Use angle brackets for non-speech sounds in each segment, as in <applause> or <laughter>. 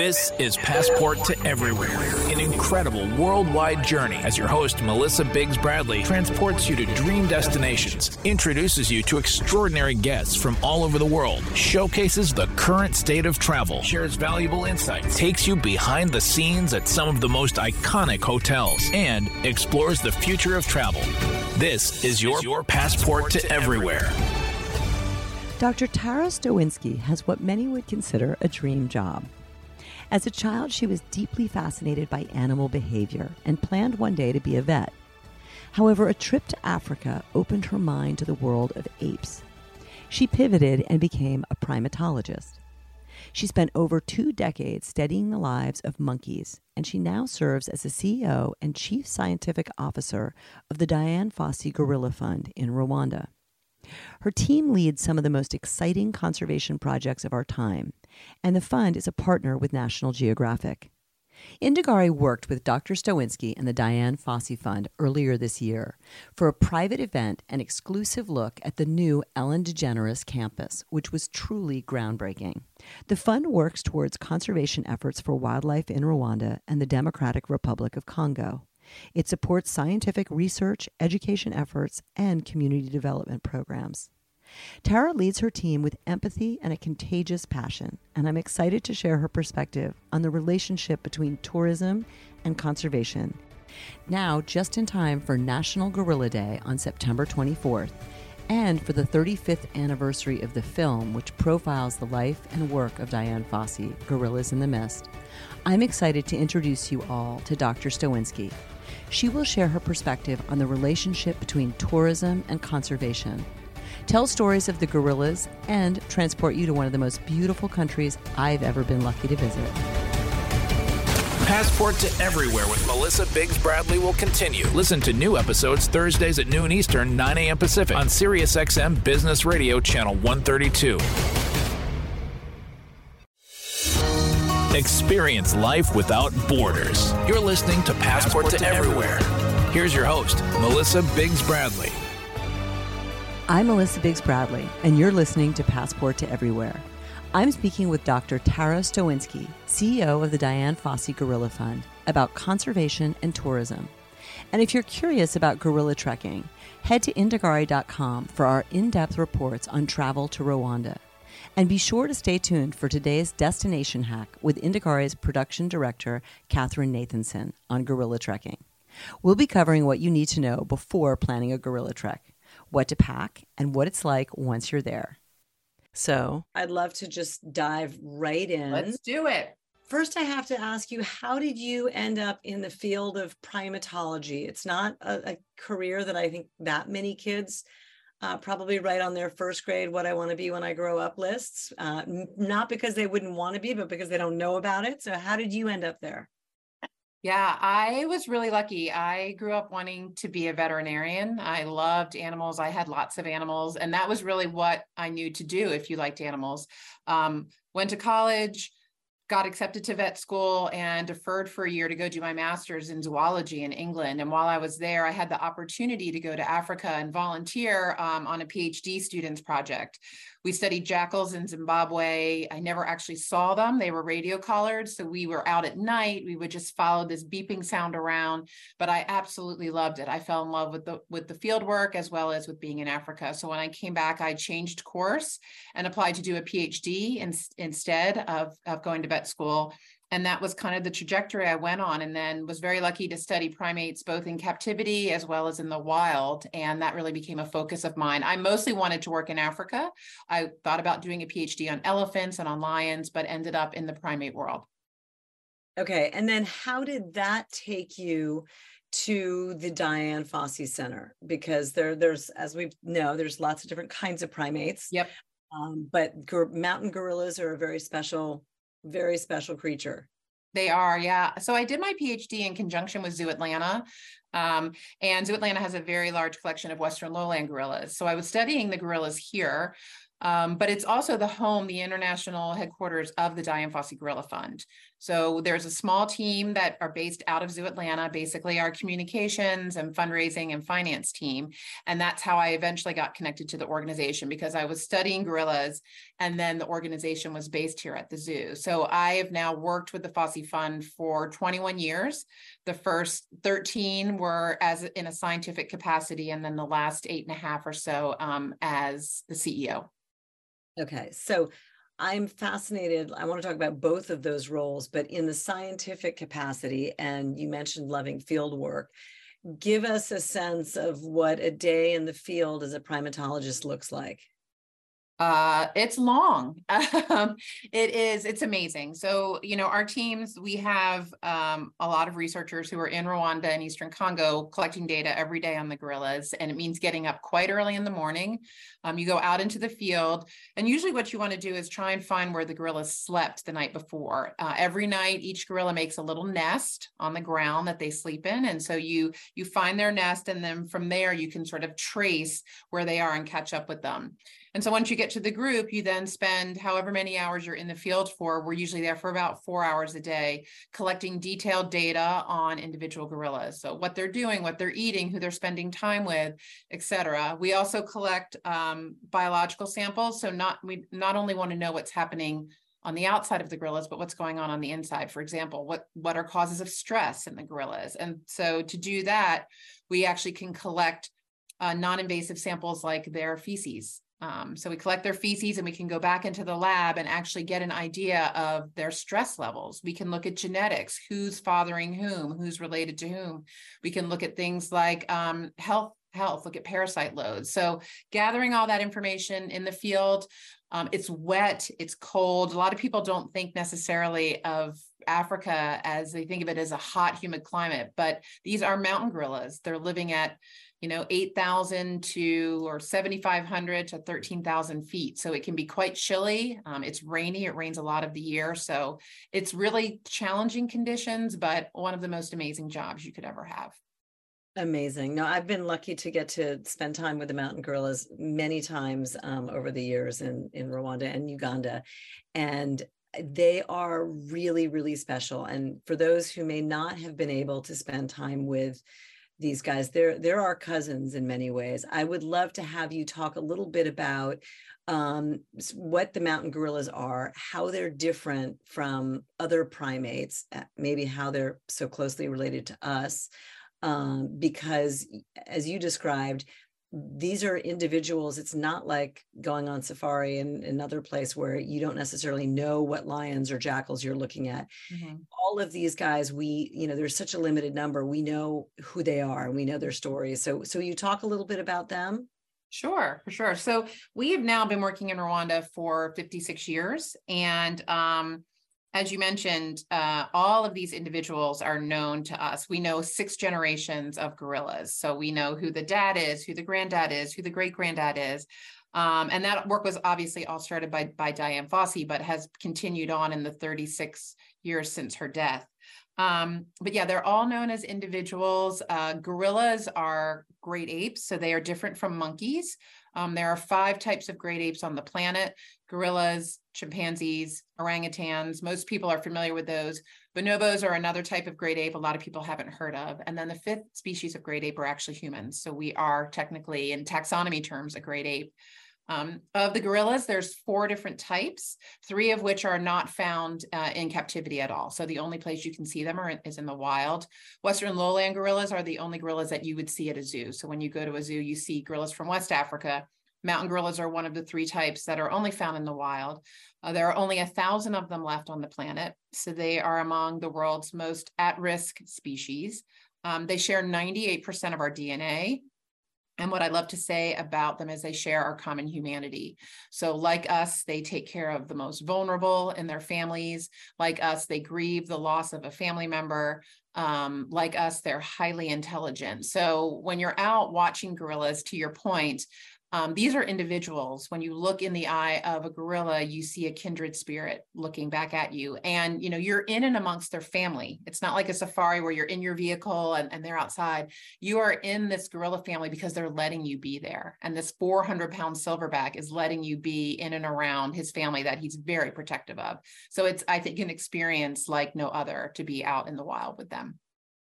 This is Passport to Everywhere, an incredible worldwide journey as your host, Melissa Biggs Bradley, transports you to dream destinations, introduces you to extraordinary guests from all over the world, showcases the current state of travel, shares valuable insights, takes you behind the scenes at some of the most iconic hotels, and explores the future of travel. This is your, your Passport to Everywhere. Dr. Tara Stoinski has what many would consider a dream job. As a child, she was deeply fascinated by animal behavior and planned one day to be a vet. However, a trip to Africa opened her mind to the world of apes. She pivoted and became a primatologist. She spent over two decades studying the lives of monkeys, and she now serves as the CEO and Chief Scientific Officer of the Dian Fossey Gorilla Fund in Rwanda. Her team leads some of the most exciting conservation projects of our time, and the fund is a partner with National Geographic. Indagare worked with Dr. Stoinski and the Dian Fossey Fund earlier this year for a private event and exclusive look at the new Ellen DeGeneres campus, which was truly groundbreaking. The fund works towards conservation efforts for wildlife in Rwanda and the Democratic Republic of Congo. It supports scientific research, education efforts, and community development programs. Tara leads her team with empathy and a contagious passion, and I'm excited to share her perspective on the relationship between tourism and conservation. Now, just in time for National Gorilla Day on September 24th, and for the 35th anniversary of the film, which profiles the life and work of Dian Fossey, Gorillas in the Mist, I'm excited to introduce you all to Dr. Stoinski. She will share her perspective on the relationship between tourism and conservation, tell stories of the gorillas, and transport you to one of the most beautiful countries I've ever been lucky to visit. Passport to Everywhere with Melissa Biggs Bradley will continue. Listen to new episodes Thursdays at noon Eastern, 9 a.m. Pacific on SiriusXM Business Radio Channel 132. Experience life without borders. You're listening to Passport, Passport to, to Everywhere. Everywhere. Here's your host, Melissa Biggs Bradley. I'm Melissa Biggs Bradley, and you're listening to Passport to Everywhere. I'm speaking with Dr. Tara Stoinski, CEO of the Dian Fossey Gorilla Fund, about conservation and tourism. And if you're curious about gorilla trekking, head to Indagare.com for our in depth reports on travel to Rwanda. And be sure to stay tuned for today's destination hack with Indagare's production director, Catherine Nathanson, on gorilla trekking. We'll be covering what you need to know before planning a gorilla trek, what to pack, and what it's like once you're there. So I'd love to just dive right in. Let's do it. First, I have to ask you, how did you end up in the field of primatology? It's not a, a career that I think that many kids uh, probably write on their first grade what I want to be when I grow up lists, uh, not because they wouldn't want to be, but because they don't know about it. So, how did you end up there? Yeah, I was really lucky. I grew up wanting to be a veterinarian. I loved animals. I had lots of animals, and that was really what I knew to do if you liked animals. Um, went to college, got accepted to vet school and deferred for a year to go do my master's in zoology in England. And while I was there, I had the opportunity to go to Africa and volunteer um, on a PhD students project. We studied jackals in Zimbabwe. I never actually saw them. They were radio collared. So we were out at night. We would just follow this beeping sound around. But I absolutely loved it. I fell in love with the with the field work as well as with being in Africa. So when I came back, I changed course and applied to do a PhD in, instead of, of going to vet school and that was kind of the trajectory I went on and then was very lucky to study primates both in captivity as well as in the wild and that really became a focus of mine. I mostly wanted to work in Africa. I thought about doing a PhD on elephants and on lions but ended up in the primate world. Okay, and then how did that take you to the Dian Fossey Center? Because there there's as we know there's lots of different kinds of primates. Yep. Um, but gor- mountain gorillas are a very special very special creature. They are, yeah. So I did my PhD in conjunction with Zoo Atlanta. Um, and Zoo Atlanta has a very large collection of Western lowland gorillas. So I was studying the gorillas here. Um, but it's also the home, the international headquarters of the Dian Fossey Gorilla Fund. So there's a small team that are based out of Zoo Atlanta, basically our communications and fundraising and finance team. And that's how I eventually got connected to the organization because I was studying gorillas and then the organization was based here at the zoo. So I have now worked with the Fossey Fund for 21 years. The first 13 were as in a scientific capacity, and then the last eight and a half or so um, as the CEO. Okay. So I'm fascinated. I want to talk about both of those roles, but in the scientific capacity, and you mentioned loving field work. Give us a sense of what a day in the field as a primatologist looks like. Uh, it's long. <laughs> Um, it is, it's amazing. So, you know, our teams, we have um, a lot of researchers who are in Rwanda and Eastern Congo collecting data every day on the gorillas. And it means getting up quite early in the morning. Um, you go out into the field. And usually what you want to do is try and find where the gorillas slept the night before. Uh, every night, each gorilla makes a little nest on the ground that they sleep in. And so you, you find their nest and then from there you can sort of trace where they are and catch up with them. And so once you get to the group, you then spend however many hours you're in the field for. We're usually there for about four hours a day, collecting detailed data on individual gorillas. So what they're doing, what they're eating, who they're spending time with, et cetera. We also collect um, biological samples. So not we not only want to know what's happening on the outside of the gorillas, but what's going on on the inside. For example, what what are causes of stress in the gorillas? And so to do that, we actually can collect uh, non-invasive samples like their feces um, so we collect their feces and we can go back into the lab and actually get an idea of their stress levels. We can look at genetics, who's fathering whom, who's related to whom. We can look at things like um, health, health, look at parasite loads. So gathering all that information in the field, um, it's wet, it's cold. A lot of people don't think necessarily of Africa as they think of it as a hot, humid climate, but these are mountain gorillas. They're living at you know, 8,000 to or 7,500 to 13,000 feet. So it can be quite chilly. Um, it's rainy. It rains a lot of the year. So it's really challenging conditions, but one of the most amazing jobs you could ever have. Amazing. No, I've been lucky to get to spend time with the mountain gorillas many times um, over the years in, in Rwanda and Uganda. And they are really, really special. And for those who may not have been able to spend time with these guys. They're they're our cousins in many ways. I would love to have you talk a little bit about um, what the mountain gorillas are, how they're different from other primates, uh, maybe how they're so closely related to us. Um, because, as you described, these are individuals it's not like going on safari in another place where you don't necessarily know what lions or jackals you're looking at mm-hmm. all of these guys we you know there's such a limited number we know who they are and we know their stories so so you talk a little bit about them Sure, for sure. So we have now been working in Rwanda for 56 years, and um, as you mentioned, uh, all of these individuals are known to us. We know six generations of gorillas. So we know who the dad is, who the granddad is, who the great granddad is. Um, and that work was obviously all started by, by Dian Fossey, but has continued on in the 36 years since her death. Um, but yeah, they're all known as individuals. Uh, gorillas are great apes, so they are different from monkeys. Um, there are five types of great apes on the planet gorillas, chimpanzees, orangutans. Most people are familiar with those. Bonobos are another type of great ape a lot of people haven't heard of. And then the fifth species of great ape are actually humans. So we are technically, in taxonomy terms, a great ape. Um, of the gorillas, there's four different types, three of which are not found uh, in captivity at all. So the only place you can see them are, is in the wild. Western lowland gorillas are the only gorillas that you would see at a zoo. So when you go to a zoo, you see gorillas from West Africa. Mountain gorillas are one of the three types that are only found in the wild. Uh, there are only a thousand of them left on the planet. So they are among the world's most at-risk species. Um, they share 98% of our DNA. And what I love to say about them is they share our common humanity. So, like us, they take care of the most vulnerable in their families. Like us, they grieve the loss of a family member. Um, like us, they're highly intelligent. So, when you're out watching gorillas, to your point, um, these are individuals. When you look in the eye of a gorilla, you see a kindred spirit looking back at you. And, you know, you're in and amongst their family. It's not like a safari where you're in your vehicle and, and they're outside. You are in this gorilla family because they're letting you be there. And this 400 pound silverback is letting you be in and around his family that he's very protective of. So it's, I think, an experience like no other to be out in the wild with them.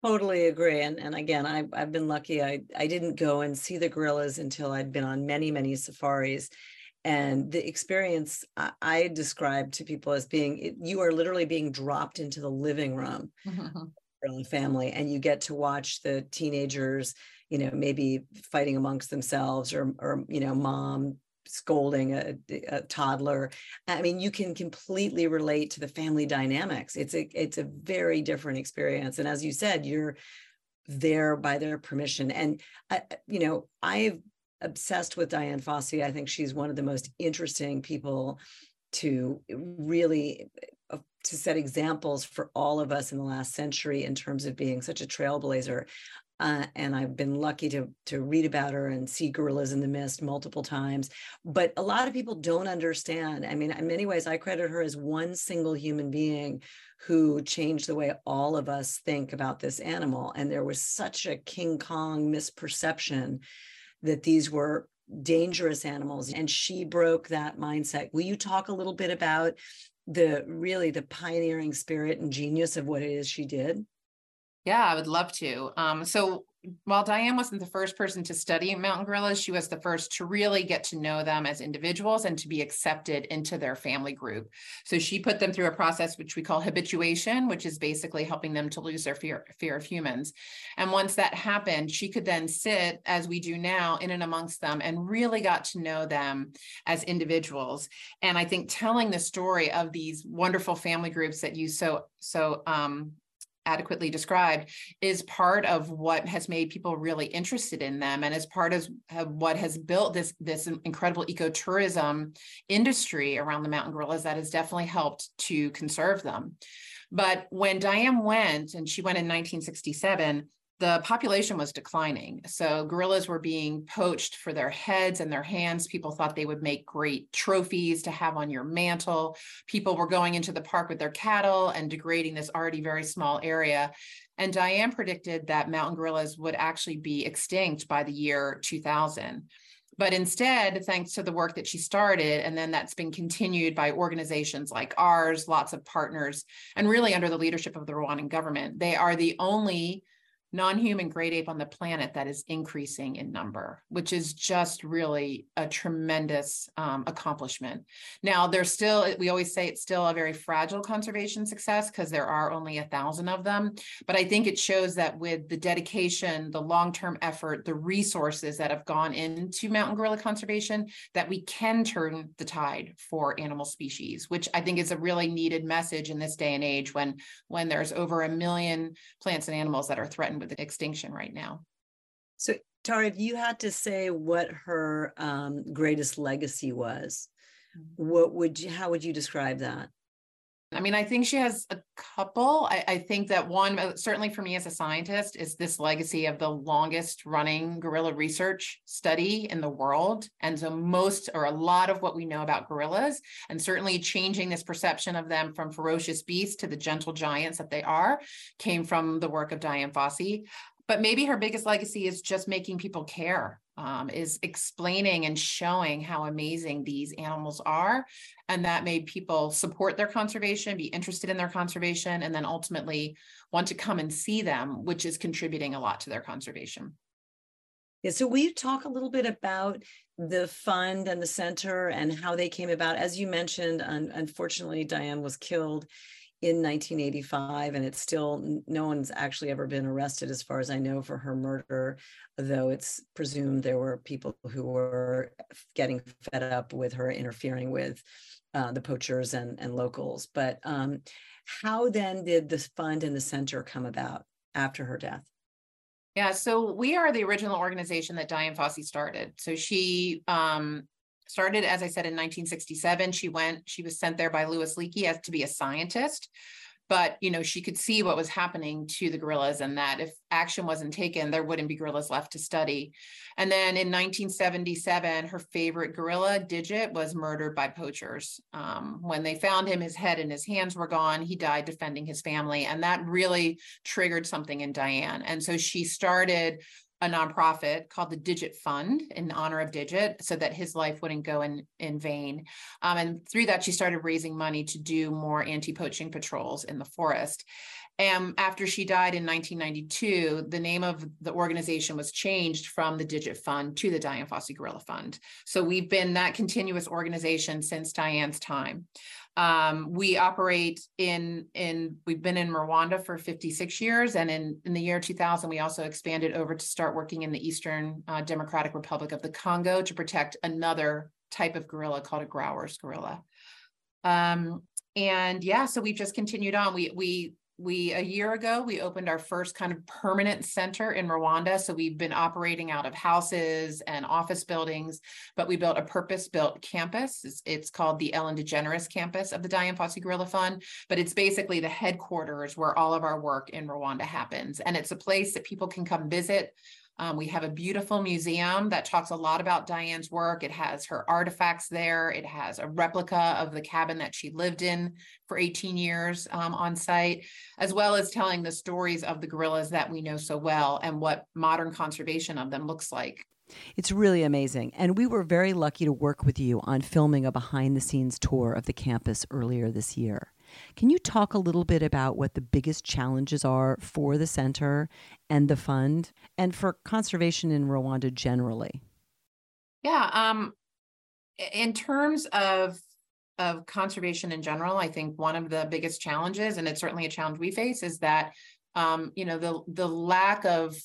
Totally agree. And and again, I I've been lucky. I I didn't go and see the gorillas until I'd been on many, many safaris. And the experience I, I describe to people as being you are literally being dropped into the living room <laughs> mm-hmm. family and you get to watch the teenagers, you know, maybe fighting amongst themselves or or you know, mom scolding a, a, toddler i mean you can completely relate to the family dynamics. It's a it's a very different experience. And as you said you're there by their permission. And I, you know i've obsessed with Dian fossey. I think she's one of the most interesting people to really uh, to set examples for all of us in the last century in terms of being such a trailblazer uh, and I've been lucky to to read about her and see Gorillas in the Mist multiple times. But a lot of people don't understand. I mean, in many ways, I credit her as one single human being who changed the way all of us think about this animal. And there was such a King Kong misperception that these were dangerous animals, and she broke that mindset. Will you talk a little bit about the really the pioneering spirit and genius of what it is she did? Yeah, I would love to. Um, so while Dian wasn't the first person to study mountain gorillas, she was the first to really get to know them as individuals and to be accepted into their family group. So she put them through a process which we call habituation, which is basically helping them to lose their fear, fear of humans. And once that happened, she could then sit, as we do now, in and amongst them and really got to know them as individuals. And I think telling the story of these wonderful family groups that you so so um, adequately described is part of what has made people really interested in them and as part of what has built this this incredible ecotourism industry around the mountain gorillas that has definitely helped to conserve them. But when dian went and she went in 1967 the population was declining. So gorillas were being poached for their heads and their hands. People thought they would make great trophies to have on your mantle. People were going into the park with their cattle and degrading this already very small area. And Dian predicted that mountain gorillas would actually be extinct by the year 2000. But instead, thanks to the work that she started, and then that's been continued by organizations like ours, lots of partners, and really under the leadership of the Rwandan government, they are the only non-human great ape on the planet that is increasing in number which is just really a tremendous um, accomplishment. Now there's still we always say it's still a very fragile conservation success because there are only a thousand of them but i think it shows that with the dedication the long-term effort the resources that have gone into mountain gorilla conservation that we can turn the tide for animal species which i think is a really needed message in this day and age when when there's over a million plants and animals that are threatened with extinction right now. So, Tara, if you had to say what her um, greatest legacy was, mm-hmm. what would you? How would you describe that? I mean, I think she has a couple. I, I, think that one, uh, certainly for me as a scientist, is this legacy of the longest running gorilla research study in the world. And so, most or a lot of what we know about gorillas, and certainly changing this perception of them from ferocious beasts to the gentle giants that they are, came from the work of Dian Fossey. But maybe her biggest legacy is just making people care um, is explaining and showing how amazing these animals are. And that made people support their conservation, be interested in their conservation, and then ultimately want to come and see them, which is contributing a lot to their conservation. Yeah, so will you talk a little bit about the fund and the center and how they came about? As you mentioned, un- unfortunately, Dian was killed in 1985 and it's still no one's actually ever been arrested as far as i know for her murder though it's presumed there were people who were getting fed up with her interfering with uh, the poachers and, and locals but um, how then did this fund and the center come about after her death yeah, so we are the original organization that Dian Fossey started. So she um, started, as I said, in 1967. She went, she was sent there by Louis Leakey as to be a scientist. but you know she could see what was happening to the gorillas and that if action wasn't taken there wouldn't be gorillas left to study. And then in 1977 her favorite gorilla digit was murdered by poachers. Um, when they found him his head and his hands were gone. He died defending his family. And that really triggered something in dian. And so she started a nonprofit called the Digit Fund in honor of Digit, so that his life wouldn't go in in vain. Um, and through that, she started raising money to do more anti-poaching patrols in the forest. And after she died in 1992, the name of the organization was changed from the Digit Fund to the Dian Fossey Gorilla Fund. So we've been that continuous organization since Dian's time. Um, we operate in in we've been in Rwanda for 56 years, and in in the year 2000, we also expanded over to start working in the Eastern uh, Democratic Republic of the Congo to protect another type of gorilla called a Grauer's gorilla. Um, and yeah, so we've just continued on. We we we a year ago we opened our first kind of permanent center in Rwanda. So we've been operating out of houses and office buildings, but we built a purpose-built campus. It's, it's, called the Ellen DeGeneres campus of the Dian Fossey Gorilla Fund, but it's basically the headquarters where all of our work in Rwanda happens, and it's a place that people can come visit um, we have a beautiful museum that talks a lot about Dian's work. It has her artifacts there. It has a replica of the cabin that she lived in for 18 years um, on site, as well as telling the stories of the gorillas that we know so well and what modern conservation of them looks like. It's really amazing. And we were very lucky to work with you on filming a behind the scenes tour of the campus earlier this year. Can you talk a little bit about what the biggest challenges are for the center and the fund and for conservation in Rwanda generally? Yeah, um, in terms of of conservation in general, I think one of the biggest challenges, and it's certainly a challenge we face, is that um, you know the the lack of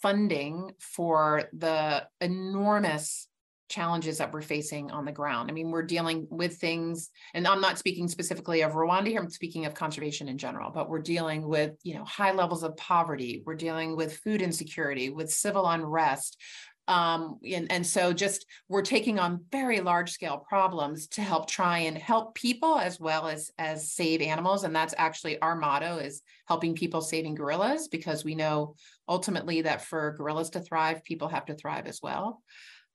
funding for the enormous challenges that we're facing on the ground. I mean, we're dealing with things, and I'm not speaking specifically of Rwanda here, I'm speaking of conservation in general, but we're dealing with, you know, high levels of poverty, we're dealing with food insecurity, with civil unrest. Um, and, and so just we're taking on very large scale problems to help try and help people as well as as save animals. And that's actually our motto is helping people saving gorillas, because we know ultimately that for gorillas to thrive, people have to thrive as well.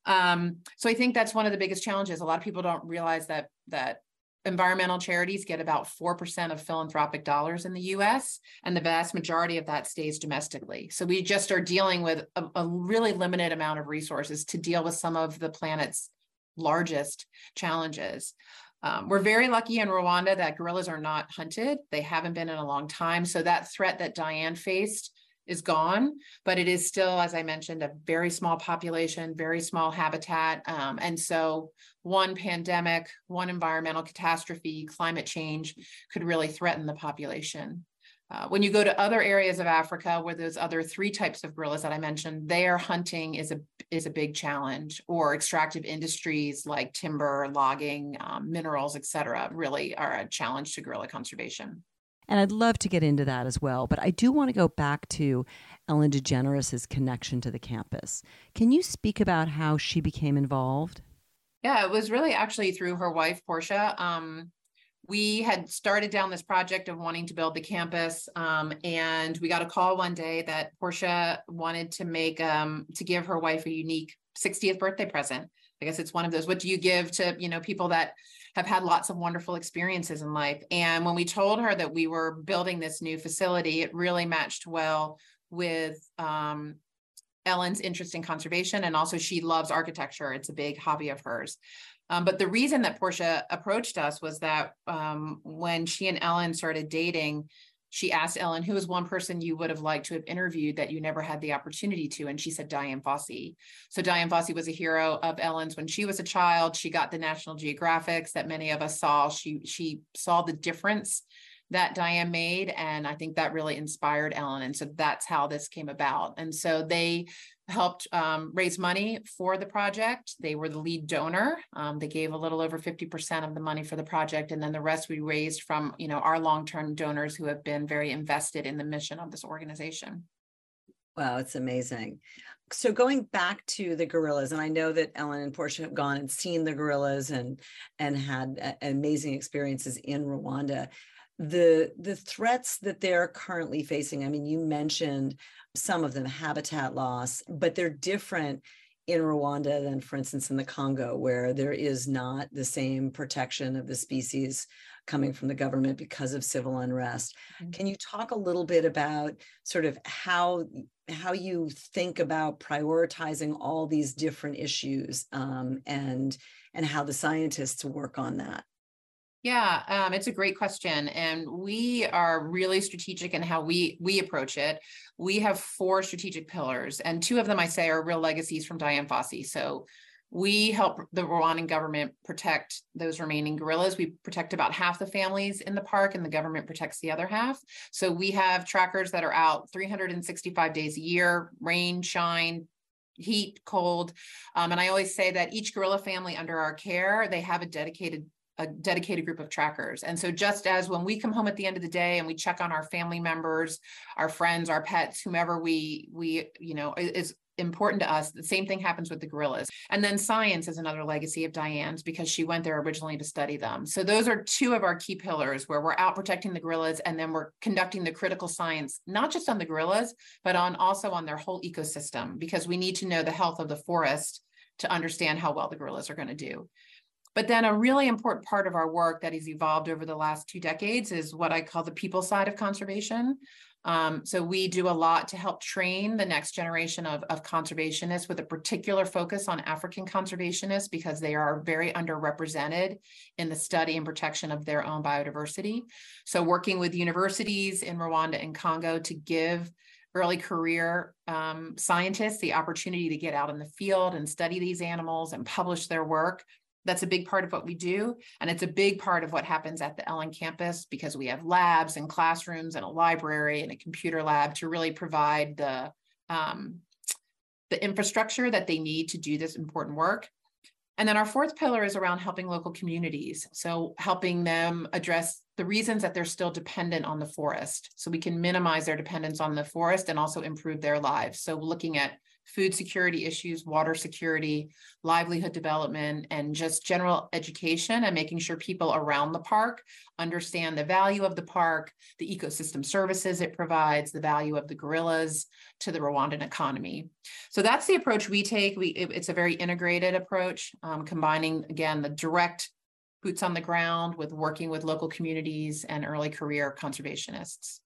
Um, so I think that's one of the biggest challenges. A lot of people don't realize that that environmental charities get about 4% of philanthropic dollars in the US, and the vast majority of that stays domestically. So we just are dealing with a, a really limited amount of resources to deal with some of the planet's largest challenges. Um, we're very lucky in Rwanda that gorillas are not hunted. They haven't been in a long time. So that threat that Dian faced is gone, but it is still, as I mentioned, a very small population, very small habitat. Um, and so, one pandemic, one environmental catastrophe, climate change could really threaten the population. Uh, when you go to other areas of Africa where those other three types of gorillas that I mentioned, their hunting is a is a big challenge, or extractive industries like timber, logging, um, minerals, et cetera, really are a challenge to gorilla conservation. And I'd love to get into that as well. But I do want to go back to Ellen DeGeneres' connection to the campus. Can you speak about how she became involved? Yeah, it was really actually through her wife, Portia. Um, we had started down this project of wanting to build the campus um, and we got a call one day that portia wanted to make um, to give her wife a unique 60th birthday present i guess it's one of those what do you give to you know people that have had lots of wonderful experiences in life. And when we told her that we were building this new facility, it really matched well with um, Ellen's interest in conservation. And also, she loves architecture, it's a big hobby of hers. Um, but the reason that Portia approached us was that um, when she and Ellen started dating, she asked Ellen, who is one person you would have liked to have interviewed that you never had the opportunity to? And she said Dian Fossey. So Dian Fossey was a hero of Ellen's when she was a child. She got the National Geographics that many of us saw. She she saw the difference that Dian made. And I think that really inspired Ellen. And so that's how this came about. And so they helped um, raise money for the project. They were the lead donor. Um, they gave a little over 50% of the money for the project. And then the rest we raised from, you know, our long-term donors who have been very invested in the mission of this organization. Wow, it's amazing. So going back to the gorillas, and I know that Ellen and Portia have gone and seen the gorillas and and had amazing experiences in Rwanda the the threats that they're currently facing i mean you mentioned some of them habitat loss but they're different in Rwanda than, for instance, in the Congo, where there is not the same protection of the species coming from the government because of civil unrest. Mm-hmm. Can you talk a little bit about sort of how how you think about prioritizing all these different issues um, and and how the scientists work on that? Yeah, um, it's a great question, and we are really strategic in how we we approach it. We have four strategic pillars, and two of them I say are real legacies from Dian Fossey. So we help the Rwandan government protect those remaining gorillas. We protect about half the families in the park, and the government protects the other half. So we have trackers that are out 365 days a year, rain, shine, heat, cold. Um, and I always say that each gorilla family under our care, they have a dedicated a dedicated group of trackers. And so just as when we come home at the end of the day and we check on our family members, our friends, our pets, whomever we we you know is important to us. The same thing happens with the gorillas. And then science is another legacy of Dian's because she went there originally to study them. So those are two of our key pillars where we're out protecting the gorillas and then we're conducting the critical science, not just on the gorillas, but on also on their whole ecosystem because we need to know the health of the forest to understand how well the gorillas are going to do. But then a really important part of our work that has evolved over the last two decades is what I call the people side of conservation. Um, so we do a lot to help train the next generation of, of conservationists with a particular focus on African conservationists because they are very underrepresented in the study and protection of their own biodiversity. So working with universities in Rwanda and Congo to give early career um, scientists the opportunity to get out in the field and study these animals and publish their work that's a big part of what we do. And it's a big part of what happens at the Ellen campus because we have labs and classrooms and a library and a computer lab to really provide the, um, the infrastructure that they need to do this important work. And then our fourth pillar is around helping local communities. So helping them address the reasons that they're still dependent on the forest. So we can minimize their dependence on the forest and also improve their lives. So looking at food security issues, water security, livelihood development, and just general education and making sure people around the park understand the value of the park, the ecosystem services it provides, the value of the gorillas to the Rwandan economy. So that's the approach we take. We, it, it's a very integrated approach, um, combining, again, the direct boots on the ground with working with local communities and early career conservationists.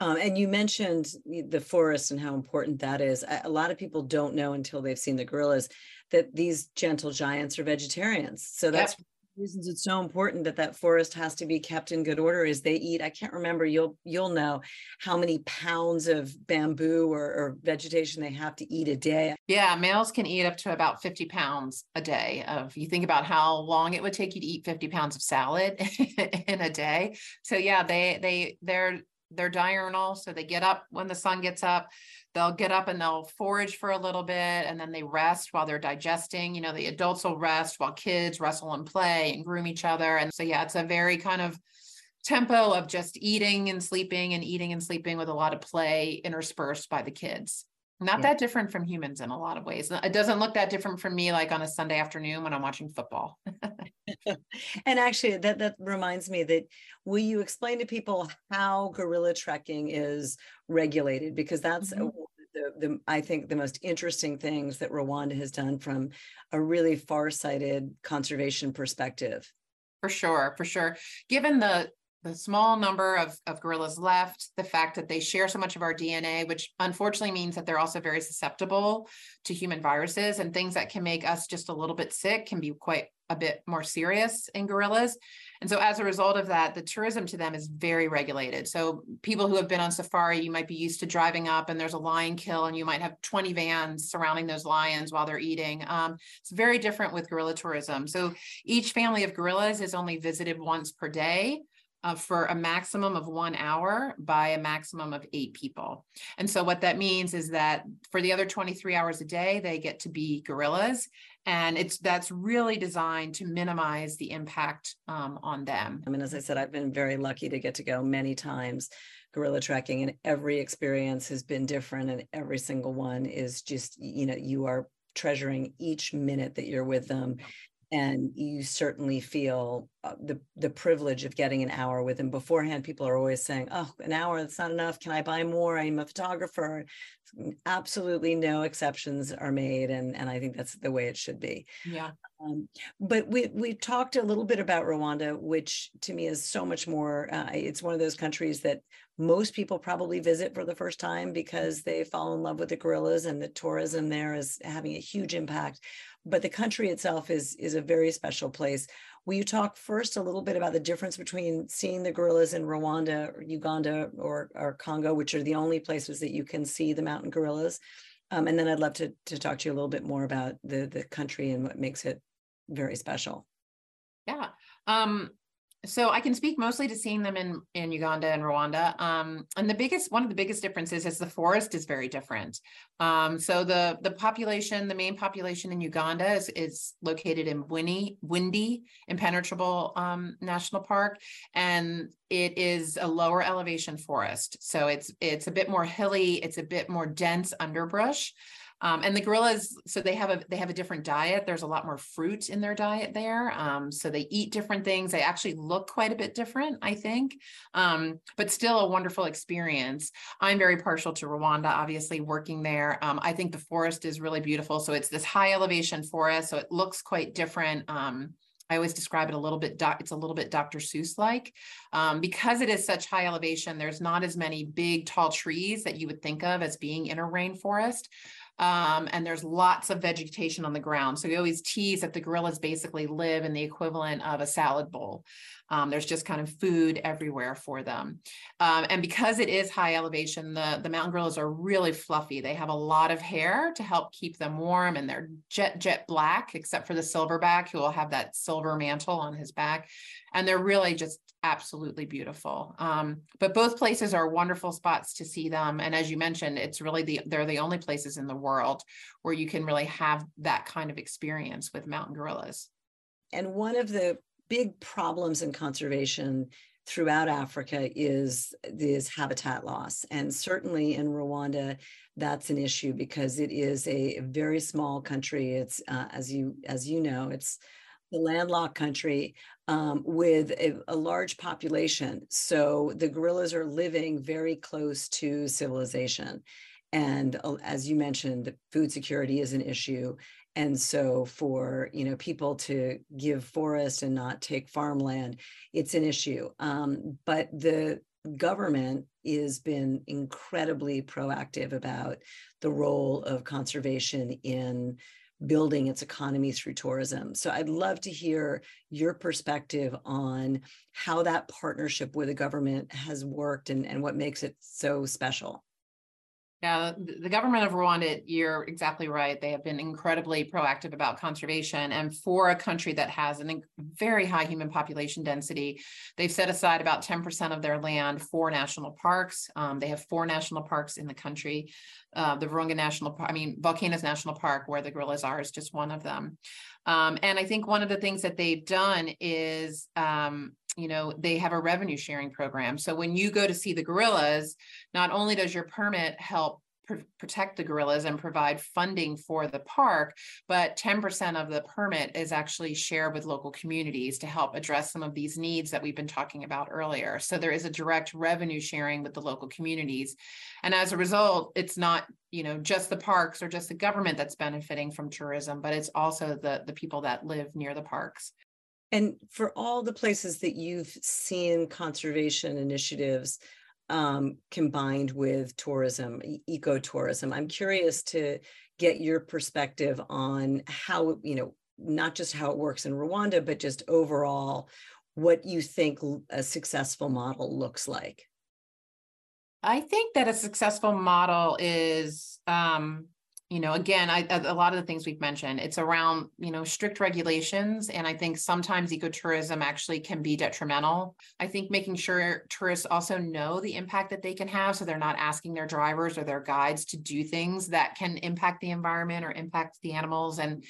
Um, and you mentioned the forest and how important that is. A lot of people don't know until they've seen the gorillas that these gentle giants are vegetarians. So that's yep. reasons it's so important that that forest has to be kept in good order. Is they eat? I can't remember. You'll you'll know how many pounds of bamboo or, or vegetation they have to eat a day. Yeah, males can eat up to about fifty pounds a day. Of you think about how long it would take you to eat fifty pounds of salad <laughs> in a day. So yeah, they they they're they're diurnal. So they get up when the sun gets up. They'll get up and they'll forage for a little bit and then they rest while they're digesting. You know, the adults will rest while kids wrestle and play and groom each other. And so, yeah, it's a very kind of tempo of just eating and sleeping and eating and sleeping with a lot of play interspersed by the kids. Not yeah. that different from humans in a lot of ways. It doesn't look that different from me like on a Sunday afternoon when I'm watching football. <laughs> <laughs> and actually that that reminds me that will you explain to people how gorilla trekking is regulated because that's mm-hmm. the, the I think the most interesting things that Rwanda has done from a really far-sighted conservation perspective. For sure, for sure. Given the the small number of, of gorillas left, the fact that they share so much of our DNA, which unfortunately means that they're also very susceptible to human viruses and things that can make us just a little bit sick can be quite a bit more serious in gorillas. And so as a result of that, the tourism to them is very regulated. So people who have been on safari, you might be used to driving up and there's a lion kill and you might have 20 vans surrounding those lions while they're eating. Um, it's very different with gorilla tourism. So each family of gorillas is only visited once per day uh, for a maximum of one hour by a maximum of eight people. And so what that means is that for the other 23 hours a day, they get to be gorillas. And it's that's really designed to minimize the impact um, on them. I mean, as I said, I've been very lucky to get to go many times gorilla trekking, and every experience has been different, and every single one is just, you know, you are treasuring each minute that you're with them and you certainly feel the the privilege of getting an hour with him. Beforehand people are always saying oh an hour that's not enough. Can i buy more? I'm a photographer. Absolutely no exceptions are made and and i think that's the way it should be. Yeah. Um, but we we talked a little bit about rwanda which to me is so much more uh, it's one of those countries that most people probably visit for the first time because they fall in love with the gorillas and the tourism there is having a huge impact. But the country itself is is a very special place. Will you talk first a little bit about the difference between seeing the gorillas in Rwanda, or Uganda, or, or Congo, which are the only places that you can see the mountain gorillas? Um, and then I'd love to, to talk to you a little bit more about the, the country and what makes it very special. Yeah. Um, so I can speak mostly to seeing them in in Uganda and Rwanda. Um, and the biggest one of the biggest differences is the forest is very different. Um, so the the population, the main population in Uganda is, is located in Bwindi Impenetrable um, National Park, and it is a lower elevation forest. So it's it's a bit more hilly, it's a bit more dense underbrush. Um, and the gorillas, so they have a they have a different diet. There's a lot more fruit in their diet there. Um, so they eat different things. They actually look quite a bit different, I think, um, but still a wonderful experience. I'm very partial to Rwanda, obviously working there. Um, I think the forest is really beautiful. So it's this high elevation forest, so it looks quite different. Um, I always describe it a little bit, it's a little bit Dr. Seuss like. Um, because it is such high elevation, there's not as many big, tall trees that you would think of as being in a rainforest. Um, and there's lots of vegetation on the ground. So we always tease that the gorillas basically live in the equivalent of a salad bowl. Um, there's just kind of food everywhere for them. Um, and because it is high elevation, the, the mountain gorillas are really fluffy. They have a lot of hair to help keep them warm and they're jet, jet black, except for the silverback who will have that silver mantle on his back. And they're really just absolutely beautiful. Um, but both places are wonderful spots to see them. And as you mentioned, it's really the, they're the only places in the world where you can really have that kind of experience with mountain gorillas. And one of the big problems in conservation throughout Africa is this habitat loss. And certainly in Rwanda, that's an issue because it is a very small country. It's uh, as you as you know, it's a landlocked country um, with a, a, large population. So the gorillas are living very close to civilization. And uh, as you mentioned, food security is an issue and so for you know people to give forest and not take farmland it's an issue um, but the government has been incredibly proactive about the role of conservation in building its economy through tourism. So I'd love to hear your perspective on how that partnership with the government has worked and, and what makes it so special. Yeah, the government of Rwanda, you're exactly right. They have been incredibly proactive about conservation. And for a country that has a very high human population density, they've set aside about 10% of their land for national parks. Um, they have four national parks in the country. Uh, the Virunga National Park, I mean, Volcanoes National Park, where the gorillas are, is just one of them. Um, and I think one of the things that they've done is um, you know they have a revenue sharing program so when you go to see the gorillas not only does your permit help pr- protect the gorillas and provide funding for the park but 10% of the permit is actually shared with local communities to help address some of these needs that we've been talking about earlier. So there is a direct revenue sharing with the local communities. And as a result it's not you know just the parks or just the government that's benefiting from tourism but it's also the the people that live near the parks. And for all the places that you've seen conservation initiatives um, combined with tourism, ecotourism, I'm curious to get your perspective on how, you know, not just how it works in Rwanda, but just overall what you think a successful model looks like. I think that a successful model is um, you know again I, a lot of the things we've mentioned it's around you know strict regulations and i think sometimes ecotourism actually can be detrimental. I think making sure tourists also know the impact that they can have so they're not asking their drivers or their guides to do things that can impact the environment or impact the animals and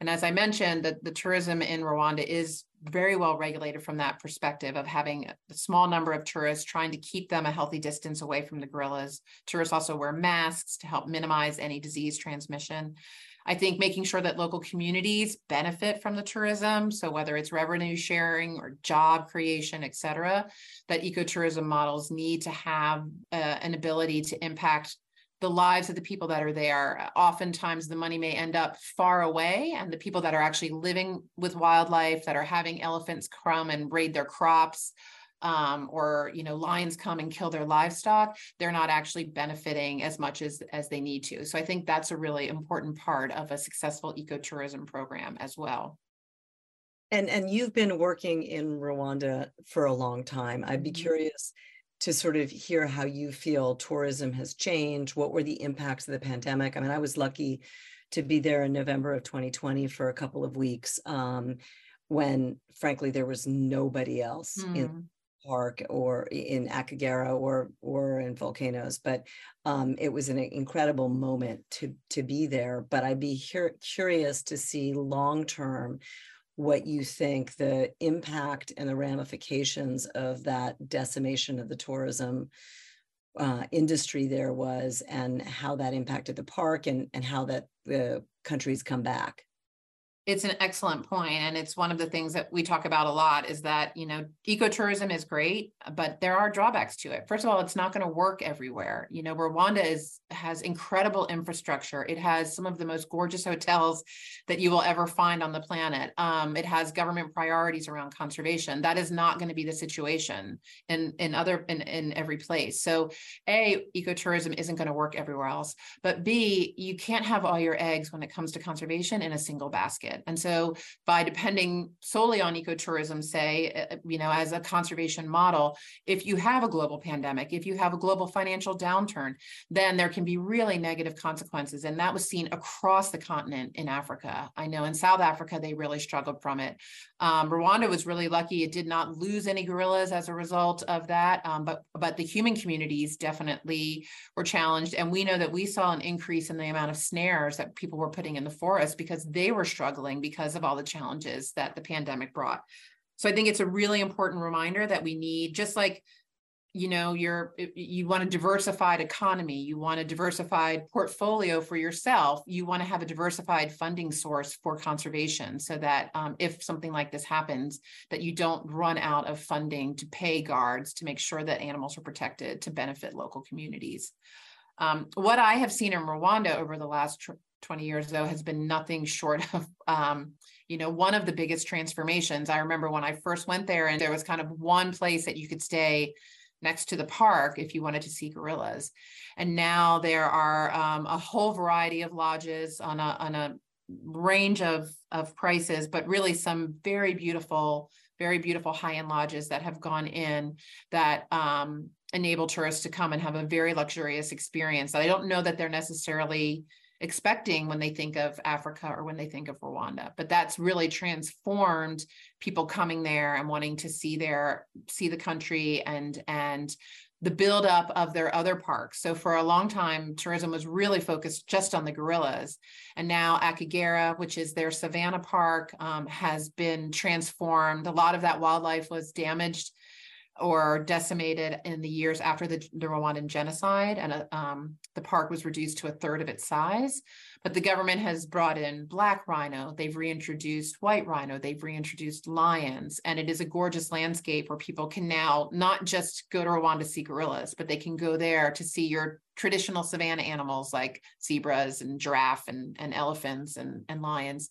and as I mentioned, the, the tourism in Rwanda is very well regulated from that perspective of having a small number of tourists, trying to keep them a healthy distance away from the gorillas. Tourists also wear masks to help minimize any disease transmission. I think making sure that local communities benefit from the tourism. So whether it's revenue sharing or job creation, et cetera, that ecotourism models need to have uh, an ability to impact the lives of the people that are there. Oftentimes, the money may end up far away, and the people that are actually living with wildlife, that are having elephants come and raid their crops, um, or you know lions come and kill their livestock they're not actually benefiting as much as as they need to so i think that's a really important part of a successful ecotourism program as well and and you've been working in rwanda for a long time i'd be mm-hmm. curious to sort of hear how you feel tourism has changed what were the impacts of the pandemic i mean i was lucky to be there in november of 2020 for a couple of weeks um, when frankly there was nobody else mm. in park or in Akagera or or in volcanoes. But um, it was an incredible moment to to be there. But I'd be curious to see long term what you think the impact and the ramifications of that decimation of the tourism uh, industry there was and how that impacted the park and, and how that the countries come back it's an excellent point and it's one of the things that we talk about a lot is that you know ecotourism is great but there are drawbacks to it. First of all it's not going to work everywhere. You know rwanda is has incredible infrastructure. It has some of the most gorgeous hotels that you will ever find on the planet. Um, it has government priorities around conservation. That is not going to be the situation in in other in, in every place. So a ecotourism isn't going to work everywhere else but b you can't have all your eggs when it comes to conservation in a single basket market. And so by depending solely on ecotourism, say, uh, you know, as a conservation model, if you have a global pandemic, if you have a global financial downturn, then there can be really negative consequences. And that was seen across the continent in Africa. I know in South Africa, they really struggled from it. Um, Rwanda was really lucky. It did not lose any gorillas as a result of that. Um, but, but the human communities definitely were challenged. And we know that we saw an increase in the amount of snares that people were putting in the forest because they were struggling struggling because of all the challenges that the pandemic brought. So I think it's a really important reminder that we need, just like you know you're you want a diversified economy you want a diversified portfolio for yourself you want to have a diversified funding source for conservation so that um, if something like this happens that you don't run out of funding to pay guards to make sure that animals are protected to benefit local communities um, what i have seen in rwanda over the last tr- 20 years though has been nothing short of um, you know one of the biggest transformations. I remember when i first went there and there was kind of one place that you could stay next to the park if you wanted to see gorillas. And now there are um, a whole variety of lodges on a, on a range of of prices but really some very beautiful very beautiful high-end lodges that have gone in that um, enable tourists to come and have a very luxurious experience. I don't know that they're necessarily expecting when they think of Africa or when they think of Rwanda. But that's really transformed people coming there and wanting to see their see the country and and the buildup of their other parks. So for a long time, tourism was really focused just on the gorillas, and now Akagera, which is their savanna park, um, has been transformed. A lot of that wildlife was damaged or decimated in the years after the, the Rwandan genocide, and uh, um, the park was reduced to a third of its size. But the government has brought in black rhino, they've reintroduced white rhino, they've reintroduced lions, and it is a gorgeous landscape where people can now not just go to Rwanda to see gorillas, but they can go there to see your traditional savanna animals like zebras and giraffe and, and elephants and, and lions.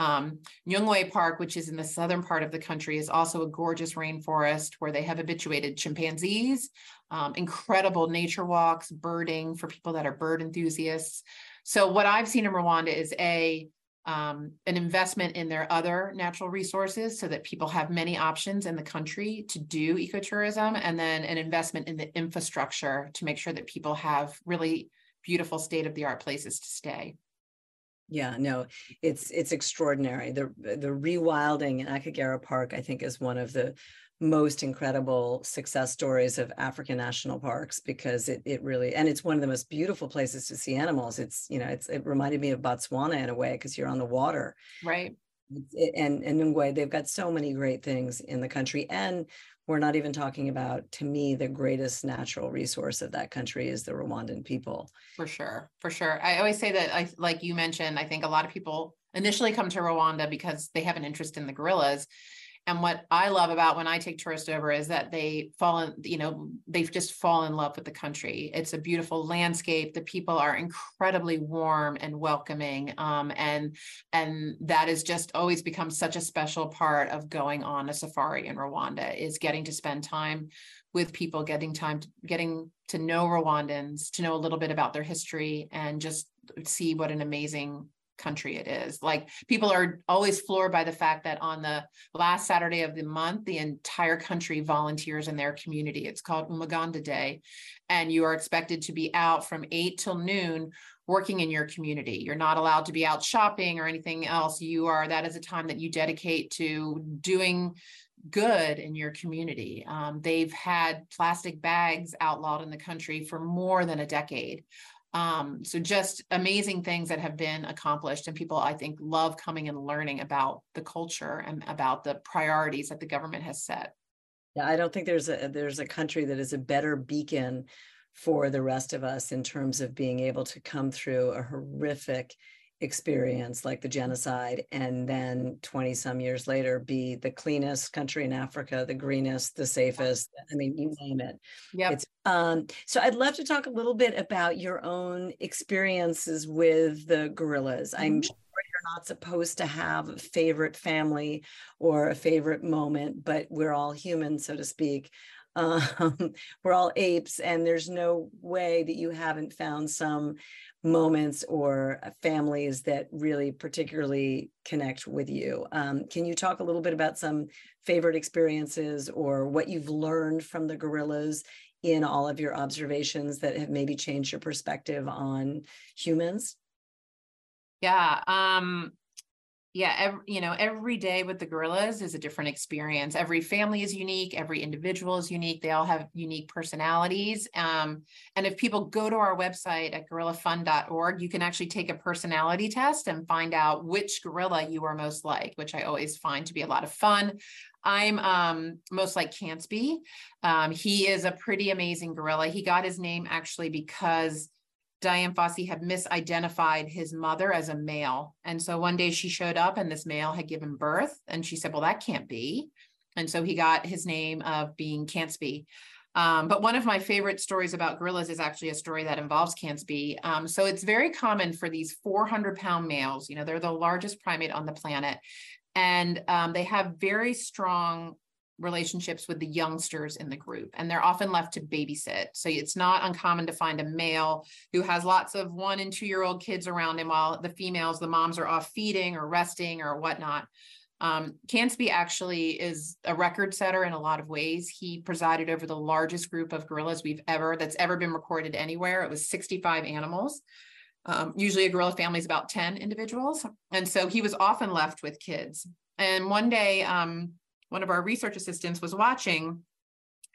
Um, Nyungwe Park, which is in the southern part of the country, is also a gorgeous rainforest where they have habituated chimpanzees, um, incredible nature walks, birding for people that are bird enthusiasts. So what I've seen in Rwanda is a um, an investment in their other natural resources so that people have many options in the country to do ecotourism, and then an investment in the infrastructure to make sure that people have really beautiful state of the art places to stay. Yeah, no, it's it's extraordinary. The the rewilding in Akagera Park, I think, is one of the most incredible success stories of African national parks because it it really and it's one of the most beautiful places to see animals. It's you know it's it reminded me of Botswana in a way because you're on the water, right? and and Nyungwe, they've got so many great things in the country. And we're not even talking about, to me, the greatest natural resource of that country is the Rwandan people. For sure. For sure. I always say that I like you mentioned, I think a lot of people initially come to Rwanda because they have an interest in the gorillas. And what I love about when I take tourists over is that they fall in, you know, they just fall in love with the country. It's a beautiful landscape. The people are incredibly warm and welcoming. Um, and and that has just always become such a special part of going on a safari in Rwanda is getting to spend time with people, getting time to, getting to know Rwandans, to know a little bit about their history and just see what an amazing country it is. Like people are always floored by the fact that on the last Saturday of the month, the entire country volunteers in their community. It's called Umuganda Day. And you are expected to be out from eight till noon working in your community. You're not allowed to be out shopping or anything else. You are, that is a time that you dedicate to doing good in your community. Um, they've had plastic bags outlawed in the country for more than a decade. Um, so just amazing things that have been accomplished and people I think love coming and learning about the culture and about the priorities that the government has set. Yeah, I don't think there's a there's a country that is a better beacon for the rest of us in terms of being able to come through a horrific experience like the genocide and then 20 some years later be the cleanest country in africa the greenest the safest i mean you name it. Yeah um, so i'd love to talk a little bit about your own experiences with the gorillas mm-hmm. i'm sure you're not supposed to have a favorite family or a favorite moment but we're all human so to speak. <laughs> Um, we're all apes and there's no way that you haven't found some moments or uh, families that really particularly connect with you. Um, can you talk a little bit about some favorite experiences or what you've learned from the gorillas in all of your observations that have maybe changed your perspective on humans? Yeah. Um, yeah every, you know every day with the gorillas is a different experience every family is unique every individual is unique they all have unique personalities um, and if people go to our website at gorillafund.org you can actually take a personality test and find out which gorilla you are most like which i always find to be a lot of fun I'm um, most like Cantsbee. Um, he is a pretty amazing gorilla. He got his name actually because Dian Fossey had misidentified his mother as a male. And so one day she showed up and this male had given birth. And she said, Well, that can't be. And so he got his name of being Cantsbee. Um, but one of my favorite stories about gorillas is actually a story that involves Cantsbee. Um, so it's very common for these 400 pound males, you know, they're the largest primate on the planet. And um, they have very strong relationships with the youngsters in the group and they're often left to babysit so it's not uncommon to find a male who has lots of one and two year old kids around him while the females the moms are off feeding or resting or whatnot um, Cantsbee actually is a record setter in a lot of ways. He presided over the largest group of gorillas we've ever that's ever been recorded anywhere. It was 65 animals. Um, usually, a gorilla family is about 10 individuals, and so he was often left with kids. And one day, um, one of our research assistants was watching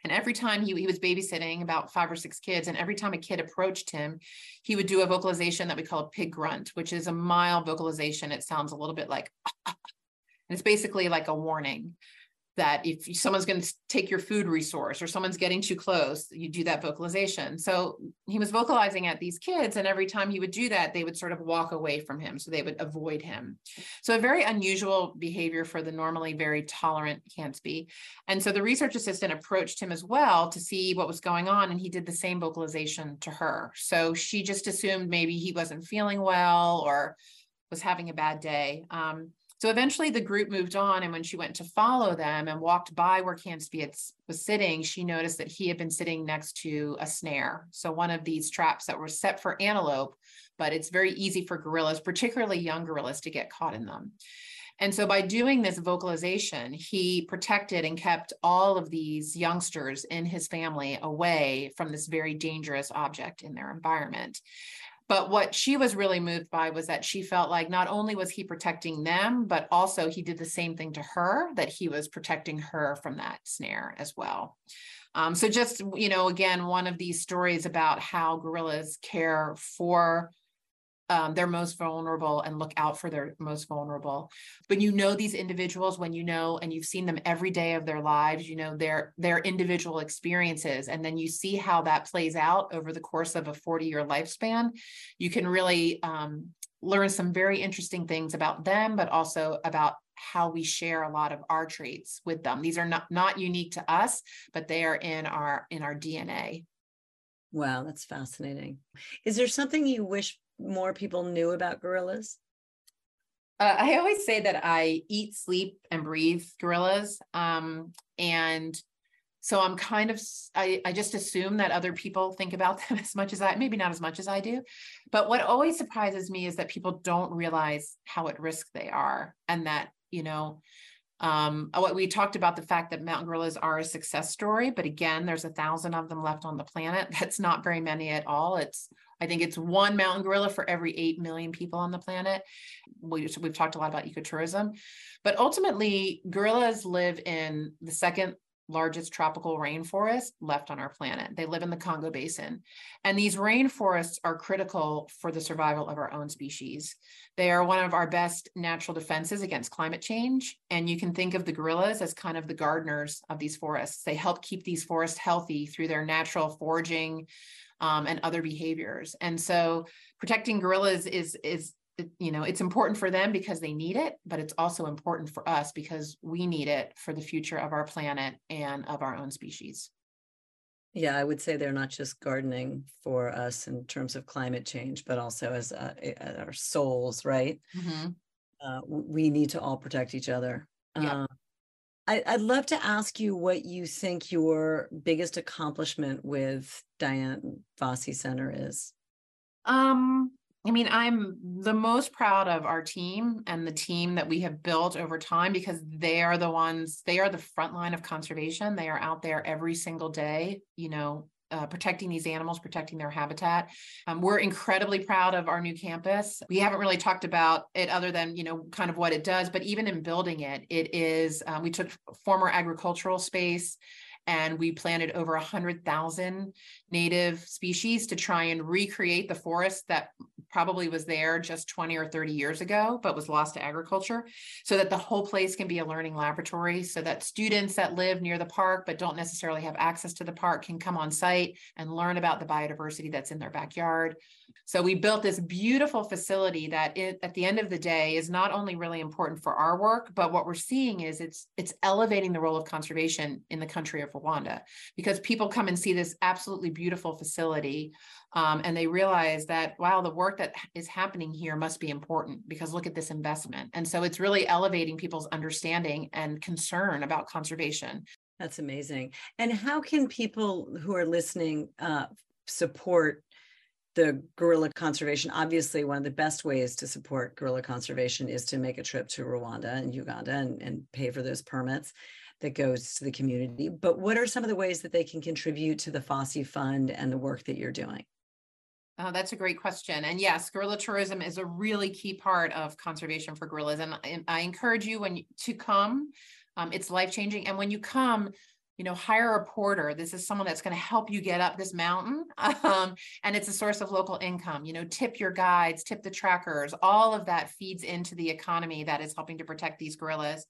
and every time he, he was babysitting about five or six kids, and every time a kid approached him, he would do a vocalization that we call a pig grunt, which is a mild vocalization. It sounds a little bit like, <laughs> and it's basically like a warning that if someone's going to take your food resource or someone's getting too close, you do that vocalization. So he was vocalizing at these kids, and every time he would do that, they would sort of walk away from him. So they would avoid him. So a very unusual behavior for the normally very tolerant Cantsbee. And so the research assistant approached him as well to see what was going on, and he did the same vocalization to her. So she just assumed maybe he wasn't feeling well or was having a bad day. Um, so eventually the group moved on. And when she went to follow them and walked by where Cantsbee was sitting, she noticed that he had been sitting next to a snare. So one of these traps that were set for antelope, but it's very easy for gorillas, particularly young gorillas, to get caught in them. And so by doing this vocalization, he protected and kept all of these youngsters in his family away from this very dangerous object in their environment. But what she was really moved by was that she felt like not only was he protecting them, but also he did the same thing to her, that he was protecting her from that snare as well. Um, so, just, you know, again, one of these stories about how gorillas care for um, they're most vulnerable and look out for their most vulnerable. When you know these individuals, when you know and you've seen them every day of their lives, you know their their individual experiences, and then you see how that plays out over the course of a 40 year lifespan, you can really um, learn some very interesting things about them, but also about how we share a lot of our traits with them. These are not not unique to us, but they are in our in our DNA. Wow, that's fascinating. Is there something you wish more people knew about gorillas? Uh, I always say that I eat, sleep, and breathe gorillas. Um, and so I'm kind of, I, I just assume that other people think about <laughs> them as much as I, maybe not as much as I do. But what always surprises me is that people don't realize how at risk they are and that, you know, um, what we talked about the fact that mountain gorillas are a success story, but again, there's a thousand of them left on the planet. <laughs> That's not very many at all. It's I think it's one mountain gorilla for every 8 million people on the planet. We, we've talked a lot about ecotourism, but ultimately, gorillas live in the second largest tropical rainforest left on our planet. They live in the Congo Basin. And these rainforests are critical for the survival of our own species. They are one of our best natural defenses against climate change. And you can think of the gorillas as kind of the gardeners of these forests. They help keep these forests healthy through their natural foraging, um, and other behaviors. And so protecting gorillas is is you know it's important for them because they need it but it's also important for us because we need it for the future of our planet and of our own species yeah i would say they're not just gardening for us in terms of climate change but also as, uh, our souls right mm-hmm. uh, we need to all protect each other yeah. Uh, I, would love to ask you what you think your biggest accomplishment with Dian Fossey Center is. Um, I mean, I'm the most proud of our team and the team that we have built over time because they are the ones, they are the front line of conservation. They are out there every single day, you know, uh, protecting these animals, protecting their habitat. Um, we're incredibly proud of our new campus. We haven't really talked about it other than, you know, kind of what it does, but even in building it, it is, um, we took former agricultural space and we planted over 100,000 native species to try and recreate the forest that probably was there just 20 or 30 years ago, but was lost to agriculture, so that the whole place can be a learning laboratory, so that students that live near the park but don't necessarily have access to the park can come on site and learn about the biodiversity that's in their backyard. So we built this beautiful facility that it, at the end of the day is not only really important for our work, but what we're seeing is it's it's elevating the role of conservation in the country of Rwanda because people come and see this absolutely beautiful facility um, and they realize that wow, the work that is happening here must be important because look at this investment. And so it's really elevating people's understanding and concern about conservation. That's amazing. And how can people who are listening uh, support the gorilla conservation obviously one of the best ways to support gorilla conservation is to make a trip to rwanda and uganda and, and pay for those permits that goes to the community but what are some of the ways that they can contribute to the fossey fund and the work that you're doing Oh, that's a great question. And yes, gorilla tourism is a really key part of conservation for gorillas. And I, I encourage you when you, to come. Um, it's life changing. And when you come, you know hire a porter this is someone that's going to help you get up this mountain <laughs> um, and it's a source of local income you know tip your guides tip the trackers all of that feeds into the economy that is helping to protect these gorillas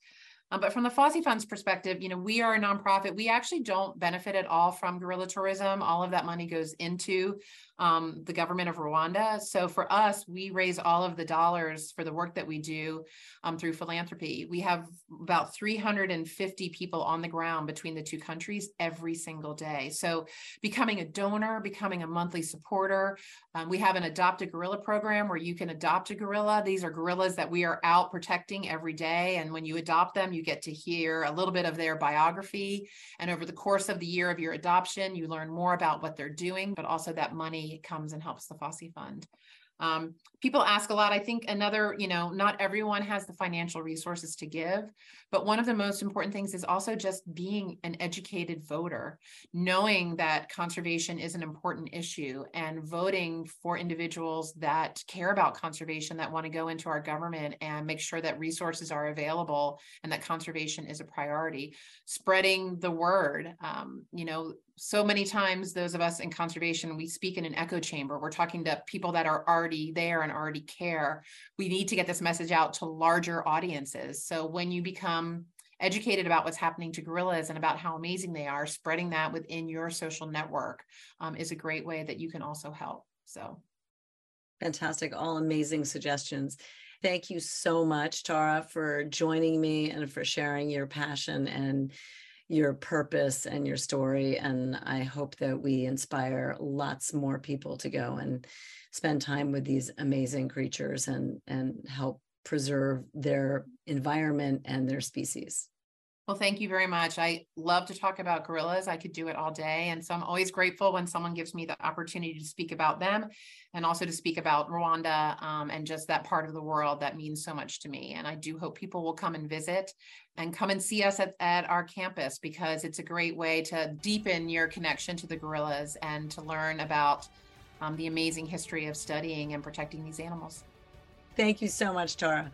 um, but from the Fossey Fund's perspective, you know, we are a nonprofit. We actually don't benefit at all from gorilla tourism. All of that money goes into um, the government of Rwanda. So for us, we raise all of the dollars for the work that we do um, through philanthropy. We have about 350 people on the ground between the two countries every single day. So becoming a donor, becoming a monthly supporter. Um, we have an adopt a gorilla program where you can adopt a gorilla. These are gorillas that we are out protecting every day. And when you adopt them, you get to hear a little bit of their biography. And over the course of the year of your adoption, you learn more about what they're doing, but also that money comes and helps the Fossey Fund. Um, people ask a lot. I think another, you know, not everyone has the financial resources to give, but one of the most important things is also just being an educated voter, knowing that conservation is an important issue and voting for individuals that care about conservation, that want to go into our government and make sure that resources are available and that conservation is a priority. Spreading the word, um, you know, so many times those of us in conservation we speak in an echo chamber. We're talking to people that are already there and already care. We need to get this message out to larger audiences. So when you become educated about what's happening to gorillas and about how amazing they are spreading that within your social network um, is a great way that you can also help. So. Fantastic. All amazing suggestions. Thank you so much tara for joining me and for sharing your passion and your purpose and your story. And I hope that we inspire lots more people to go and spend time with these amazing creatures and, and help preserve their environment and their species. Well, thank you very much. I love to talk about gorillas. I could do it all day. And so I'm always grateful when someone gives me the opportunity to speak about them and also to speak about Rwanda um, and just that part of the world that means so much to me. And I do hope people will come and visit and come and see us at, at our campus because it's a great way to deepen your connection to the gorillas and to learn about um, the amazing history of studying and protecting these animals. Thank you so much, Tara.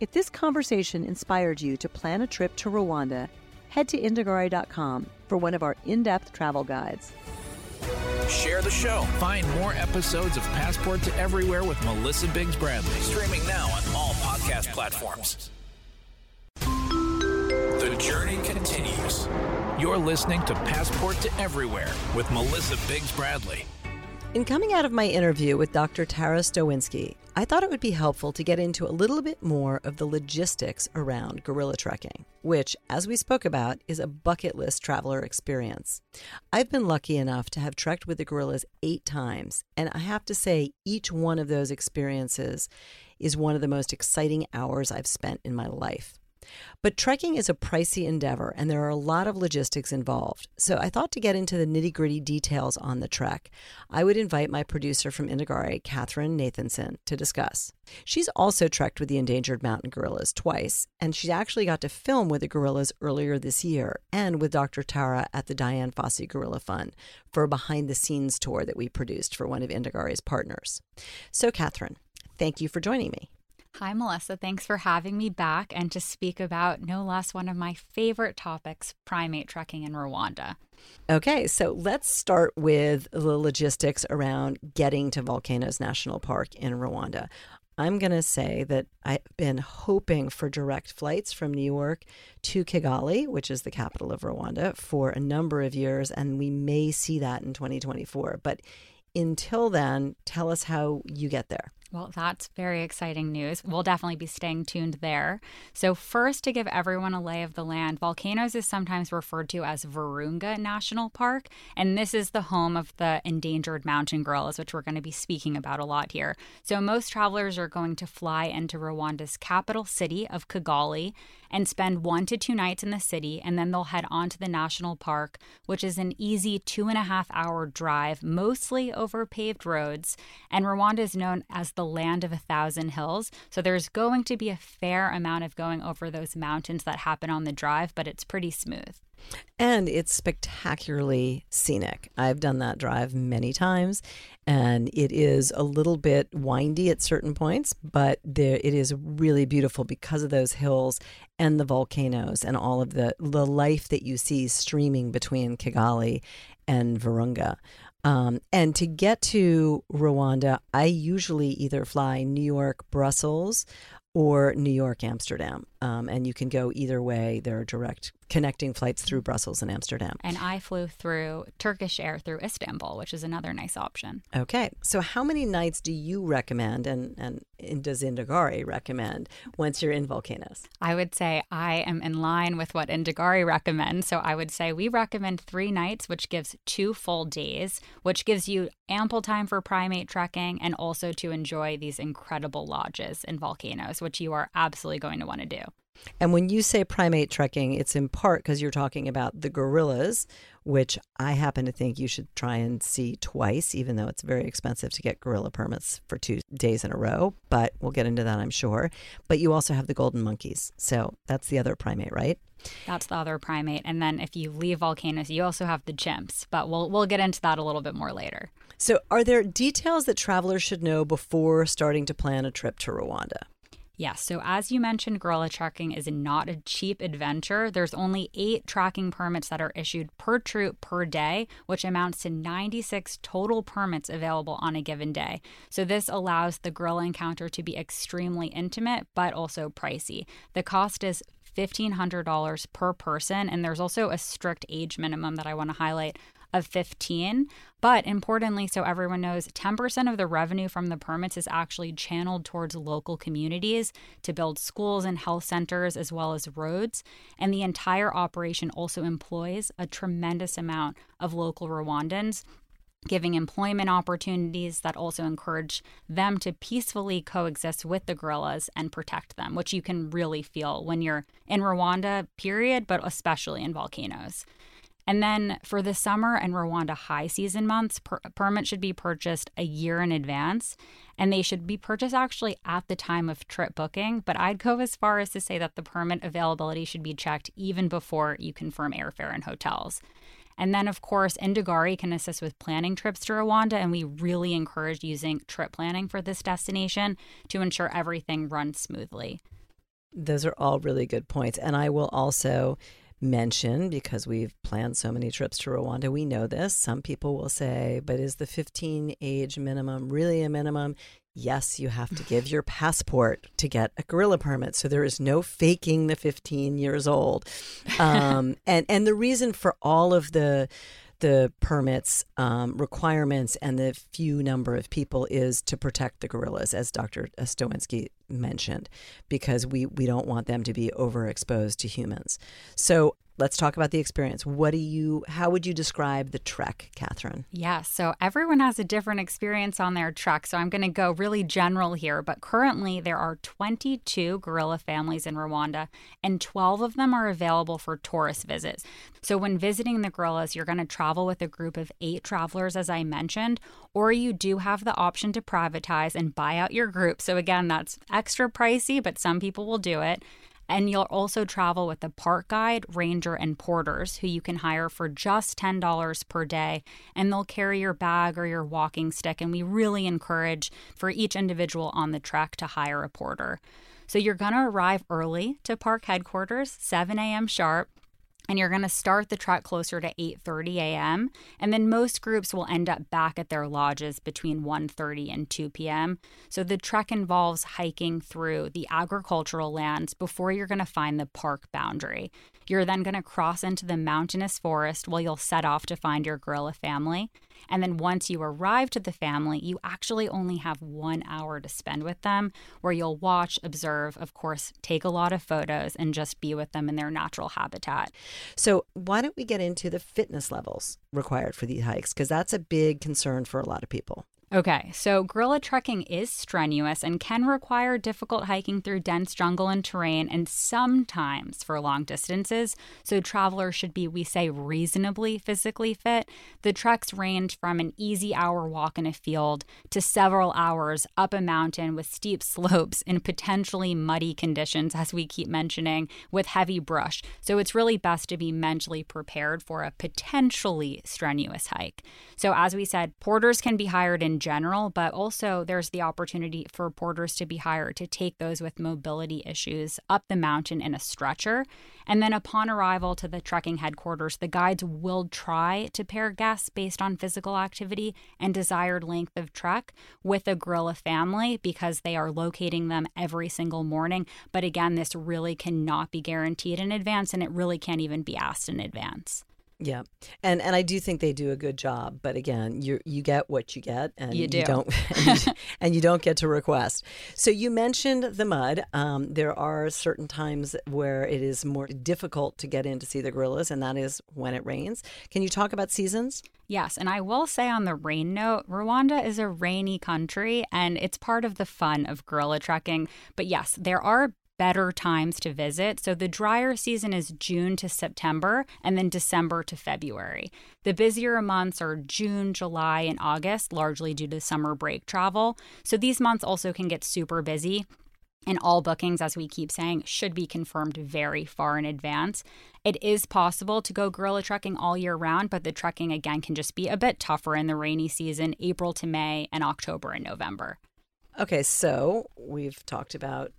If this conversation inspired you to plan a trip to Rwanda, head to Indagare.com for one of our in depth travel guides. Share the show. Find more episodes of Passport to Everywhere with Melissa Biggs Bradley. Streaming now on all podcast platforms. The journey continues. You're listening to Passport to Everywhere with Melissa Biggs Bradley. In coming out of my interview with Dr. Tara Stoinski, I thought it would be helpful to get into a little bit more of the logistics around gorilla trekking, which, as we spoke about, is a bucket list traveler experience. I've been lucky enough to have trekked with the gorillas eight times, and I have to say, each one of those experiences is one of the most exciting hours I've spent in my life. But trekking is a pricey endeavor and there are a lot of logistics involved. So I thought to get into the nitty gritty details on the trek, I would invite my producer from Indagare, Catherine Nathanson, to discuss. She's also trekked with the endangered mountain gorillas twice, and she actually got to film with the gorillas earlier this year and with Dr. Tara at the Dian Fossey Gorilla Fund for a behind the scenes tour that we produced for one of Indagare's partners. So, Catherine, thank you for joining me. Hi, Melissa. Thanks for having me back and to speak about no less one of my favorite topics primate trekking in Rwanda. Okay, so let's start with the logistics around getting to Volcanoes National Park in Rwanda. I'm going to say that I've been hoping for direct flights from New York to Kigali, which is the capital of Rwanda, for a number of years, and we may see that in 2024. But until then, tell us how you get there. Well, that's very exciting news. We'll definitely be staying tuned there. So, first, to give everyone a lay of the land, Volcanoes is sometimes referred to as Virunga National Park, and this is the home of the endangered mountain gorillas, which we're going to be speaking about a lot here. So, most travelers are going to fly into Rwanda's capital city of Kigali and spend one to two nights in the city, and then they'll head on to the national park, which is an easy two and a half hour drive, mostly over paved roads. And Rwanda is known as the land of a thousand hills. So there's going to be a fair amount of going over those mountains that happen on the drive, but it's pretty smooth. And it's spectacularly scenic. I've done that drive many times, and it is a little bit windy at certain points, but there, it is really beautiful because of those hills and the volcanoes and all of the, the life that you see streaming between Kigali and Virunga. Um, and to get to Rwanda, I usually either fly New York, Brussels, or New York, Amsterdam. Um, and you can go either way. There are direct connecting flights through Brussels and Amsterdam. And I flew through Turkish Air through Istanbul, which is another nice option. Okay. So, how many nights do you recommend and, and does Indagare recommend once you're in Volcanoes? I would say I am in line with what Indagare recommends. So, I would say we recommend three nights, which gives two full days, which gives you ample time for primate trekking and also to enjoy these incredible lodges in Volcanoes, which you are absolutely going to want to do. And when you say primate trekking, it's in part because you're talking about the gorillas, which I happen to think you should try and see twice, even though it's very expensive to get gorilla permits for two days in a row. But we'll get into that, I'm sure. But you also have the golden monkeys. So that's the other primate, right? That's the other primate. And then if you leave volcanoes, you also have the chimps. But we'll we'll get into that a little bit more later. So are there details that travelers should know before starting to plan a trip to Rwanda? Yes. So, as you mentioned, gorilla trekking is not a cheap adventure. There's only eight tracking permits that are issued per troop per day, which amounts to 96 total permits available on a given day. So, this allows the gorilla encounter to be extremely intimate, but also pricey. The cost is $1,500 per person. And there's also a strict age minimum that I want to highlight of 15. But importantly, so everyone knows, 10% of the revenue from the permits is actually channeled towards local communities to build schools and health centers as well as roads. And the entire operation also employs a tremendous amount of local Rwandans giving employment opportunities that also encourage them to peacefully coexist with the gorillas and protect them, which you can really feel when you're in Rwanda, period, but especially in volcanoes. And then for the summer and Rwanda high season months, per- permits should be purchased a year in advance. And they should be purchased actually at the time of trip booking. But I'd go as far as to say that the permit availability should be checked even before you confirm airfare and hotels. And then, of course, Indagare can assist with planning trips to Rwanda, and we really encourage using trip planning for this destination to ensure everything runs smoothly. Those are all really good points. And I will also mention because we've planned so many trips to Rwanda. We know this. Some people will say, but is the 15 age minimum really a minimum? Yes, you have to give your passport to get a gorilla permit. So there is no faking the 15 years old. <laughs> Um, and, and the reason for all of the the permits um, requirements and the few number of people is to protect the gorillas, as Dr. Stoinski mentioned, because we, we don't want them to be overexposed to humans. So let's talk about the experience. What do you, how would you describe the trek, Catherine? Yeah, so everyone has a different experience on their trek. So I'm going to go really general here, but currently there are 22 gorilla families in Rwanda, and 12 of them are available for tourist visits. So when visiting the gorillas, you're going to travel with a group of eight travelers, as I mentioned, or you do have the option to privatize and buy out your group. So again, that's extra pricey, but some people will do it. And you'll also travel with a park guide, ranger, and porters who you can hire for just $10 per day. And they'll carry your bag or your walking stick. And we really encourage for each individual on the trek to hire a porter. So you're going to arrive early to park headquarters, 7 a.m. sharp and you're going to start the trek closer to 8:30 a.m. and then most groups will end up back at their lodges between 1:30 and 2 p.m. So the trek involves hiking through the agricultural lands before you're going to find the park boundary. You're then going to cross into the mountainous forest while you'll set off to find your gorilla family. And then once you arrive to the family, you actually only have one hour to spend with them where you'll watch, observe, of course, take a lot of photos, and just be with them in their natural habitat. So, why don't we get into the fitness levels required for these hikes? Because that's a big concern for a lot of people. Okay, so gorilla trekking is strenuous and can require difficult hiking through dense jungle and terrain, and sometimes for long distances. So, travelers should be, we say, reasonably physically fit. The treks range from an easy hour walk in a field to several hours up a mountain with steep <laughs> slopes in potentially muddy conditions, as we keep mentioning, with heavy brush. So, it's really best to be mentally prepared for a potentially strenuous hike. So, as we said, porters can be hired in general, but also there's the opportunity for porters to be hired to take those with mobility issues up the mountain in a stretcher. And then upon arrival to the trekking headquarters, the guides will try to pair guests based on physical activity and desired length of trek with a gorilla family because they are locating them every single morning. But again, this really cannot be guaranteed in advance and it really can't even be asked in advance. Yeah, and and I do think they do a good job. But again, you you get what you get, and you, do. you don't, <laughs> and you, and you, don't get to request. So you mentioned the mud. Um, there are certain times where it is more difficult to get in to see the gorillas, and that is when it rains. Can you talk about seasons? Yes, and I will say on the rain note, Rwanda is a rainy country and it's part of the fun of gorilla trekking. But yes, there are better times to visit. So the drier season is June to September and then December to February. The busier months are June, July, and August, largely due to summer break travel. So these months also can get super busy. And all bookings, as we keep saying, should be confirmed very far in advance. It is possible to go gorilla trekking all year round, but the trekking again can just be a bit tougher in the rainy season, April to May, and October and November. Okay, so we've talked about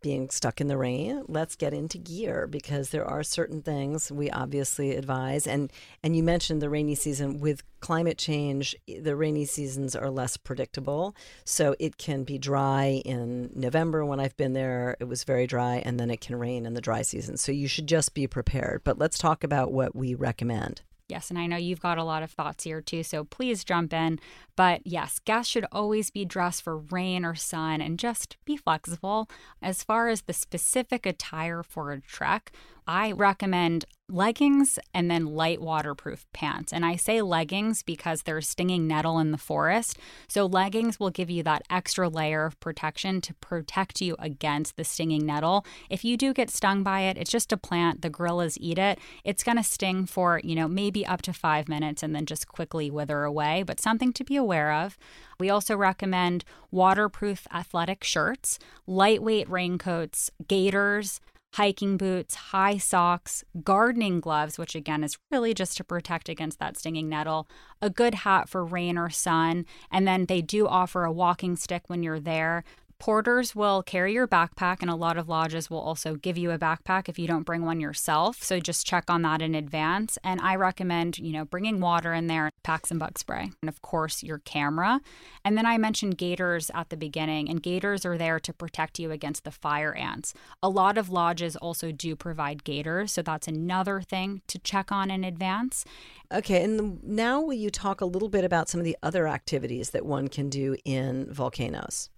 being stuck in the rain, let's get into gear because there are certain things we obviously advise. And and you mentioned the rainy season with climate change, the rainy seasons are less predictable. So it can be dry in November when I've been there, it was very dry, and then it can rain in the dry season. So you should just be prepared. But let's talk about what we recommend. Yes, and I know you've got a lot of thoughts here too, so please jump in. But yes, guests should always be dressed for rain or sun and just be flexible. As far as the specific attire for a trek, I recommend leggings and then light waterproof pants. And I say leggings because there's stinging nettle in the forest. So, leggings will give you that extra layer of protection to protect you against the stinging nettle. If you do get stung by it, it's just a plant. The gorillas eat it. It's going to sting for, you know, maybe up to five minutes and then just quickly wither away, but something to be aware of. We also recommend waterproof athletic shirts, lightweight raincoats, gaiters, hiking boots, high socks, gardening gloves, which again is really just to protect against that stinging nettle, a good hat for rain or sun, and then they do offer a walking stick when you're there. Porters will carry your backpack, and a lot of lodges will also give you a backpack if you don't bring one yourself. So just check on that in advance. And I recommend, you know, bringing water in there, pack some bug spray, and of course, your camera. And then I mentioned gaiters at the beginning, and gaiters are there to protect you against the fire ants. A lot of lodges also do provide gaiters, so that's another thing to check on in advance. Okay, and now will you talk a little bit about some of the other activities that one can do in volcanoes?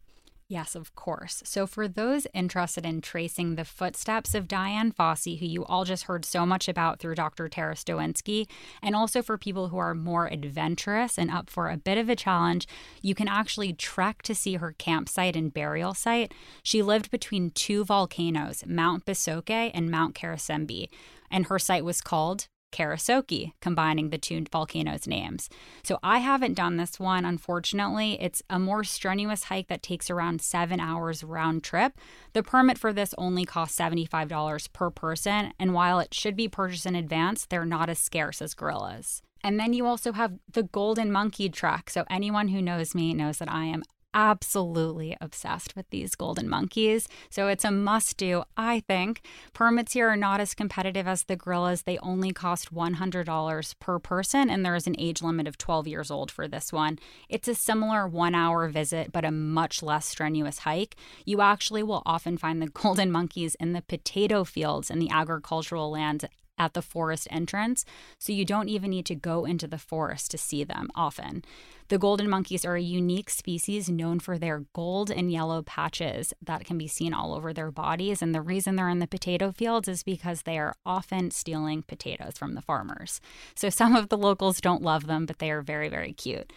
Yes, of course. So, for those interested in tracing the footsteps of Dian Fossey, who you all just heard so much about through Dr. Tara Stoinski, and also for people who are more adventurous and up for a bit of a challenge, you can actually trek to see her campsite and burial site. She lived between two volcanoes, Mount Bisoke and Mount Karisimbi, and her site was called Karisoke, combining the two volcanoes' names. So I haven't done this one, unfortunately. It's a more strenuous hike that takes around seven hours round trip. The permit for this only costs $75 per person, and while it should be purchased in advance, they're not as scarce as gorillas. And then you also have the Golden Monkey Trek. So, anyone who knows me knows that I am absolutely obsessed with these golden monkeys. So it's a must do, I think. Permits here are not as competitive as the gorillas. They only cost $100 per person, and there is an age limit of 12 years old for this one. It's a similar one hour visit, but a much less strenuous hike. You actually will often find the <laughs> golden monkeys in the potato fields in the agricultural lands at the forest entrance, so you don't even need to go into the forest to see them often. The golden monkeys are a unique species known for their gold and yellow patches that can be seen all over their bodies. And the reason they're in the potato fields is because they are often stealing potatoes from the farmers. So some of the locals don't love them, but they are very, very cute.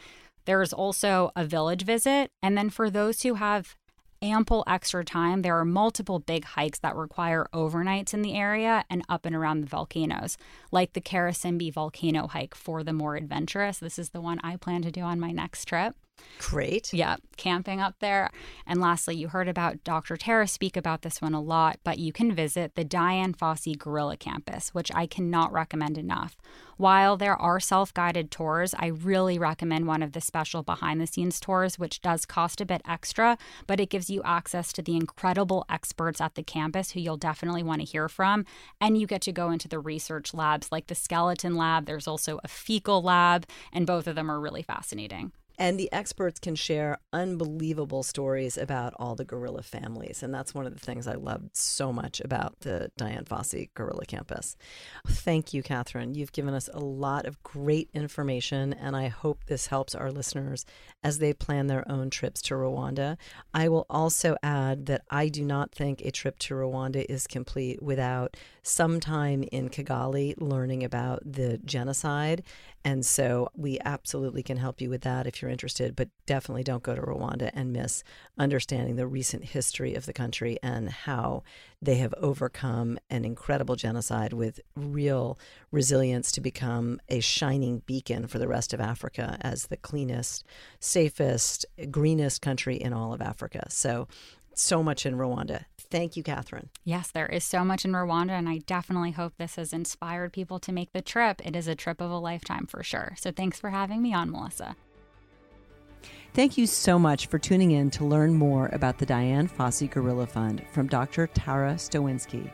There is also a village visit. And then for those who have ample extra time. There are multiple big hikes that require overnights in the area and up and around the volcanoes, like the Karisimbi volcano hike for the more adventurous. This is the one I plan to do on my next trip. Great. Yeah, camping up there. And lastly, you heard about Dr. Tara speak about this one a lot, but you can visit the Dian Fossey Gorilla Campus, which I cannot recommend enough. While there are self guided tours, I really recommend one of the special behind the scenes tours, which does cost a bit extra, but it gives you access to the incredible experts at the campus who you'll definitely want to hear from. And you get to go into the research labs like the skeleton lab, there's also a fecal lab, and both of them are really fascinating. And the experts can share unbelievable stories about all the gorilla families. And that's one of the things I loved so much about the Dian Fossey Gorilla Campus. Thank you, Catherine. You've given us a lot of great information, and I hope this helps our listeners as they plan their own trips to Rwanda. I will also add that I do not think a trip to Rwanda is complete without some time in Kigali learning about the genocide and so we absolutely can help you with that if you're interested, but definitely don't go to Rwanda and miss understanding the recent history of the country and how they have overcome an incredible genocide with real resilience to become a shining beacon for the rest of Africa as the cleanest, safest, greenest country in all of Africa. So so much in Rwanda. Thank you, Catherine. Yes, there is so much in Rwanda, and I definitely hope this has inspired people to make the trip. It is a trip of a lifetime for sure. So thanks for having me on, Melissa. Thank you so much for tuning in to learn more about the Dian Fossey Gorilla Fund from Dr. Tara Stoinski.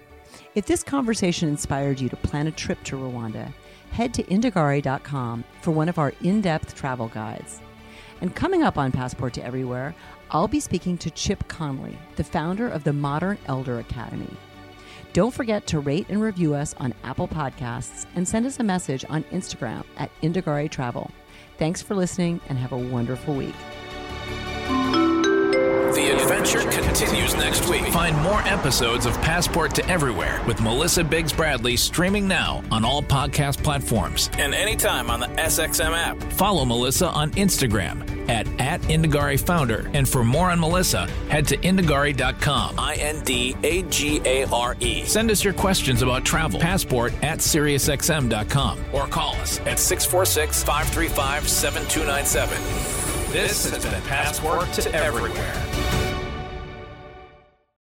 If this conversation inspired you to plan a trip to Rwanda, head to indagare.com for one of our in depth travel guides. And coming up on Passport to Everywhere, I'll be speaking to Chip Conley, the founder of the Modern Elder Academy. Don't forget to rate and review us on Apple Podcasts and send us a message on Instagram at Indagare Travel. Thanks for listening and have a wonderful week. The adventure continues next week. Find more episodes of Passport to Everywhere with Melissa Biggs Bradley streaming now on all podcast platforms and anytime on the SXM app. Follow Melissa on Instagram at, at Indagare Founder. And for more on Melissa, head to indagare.com. I N D A G A R E. Send us your questions about travel. Passport at SiriusXM.com or call us at 646 535 7297. This has been Passport to Everywhere.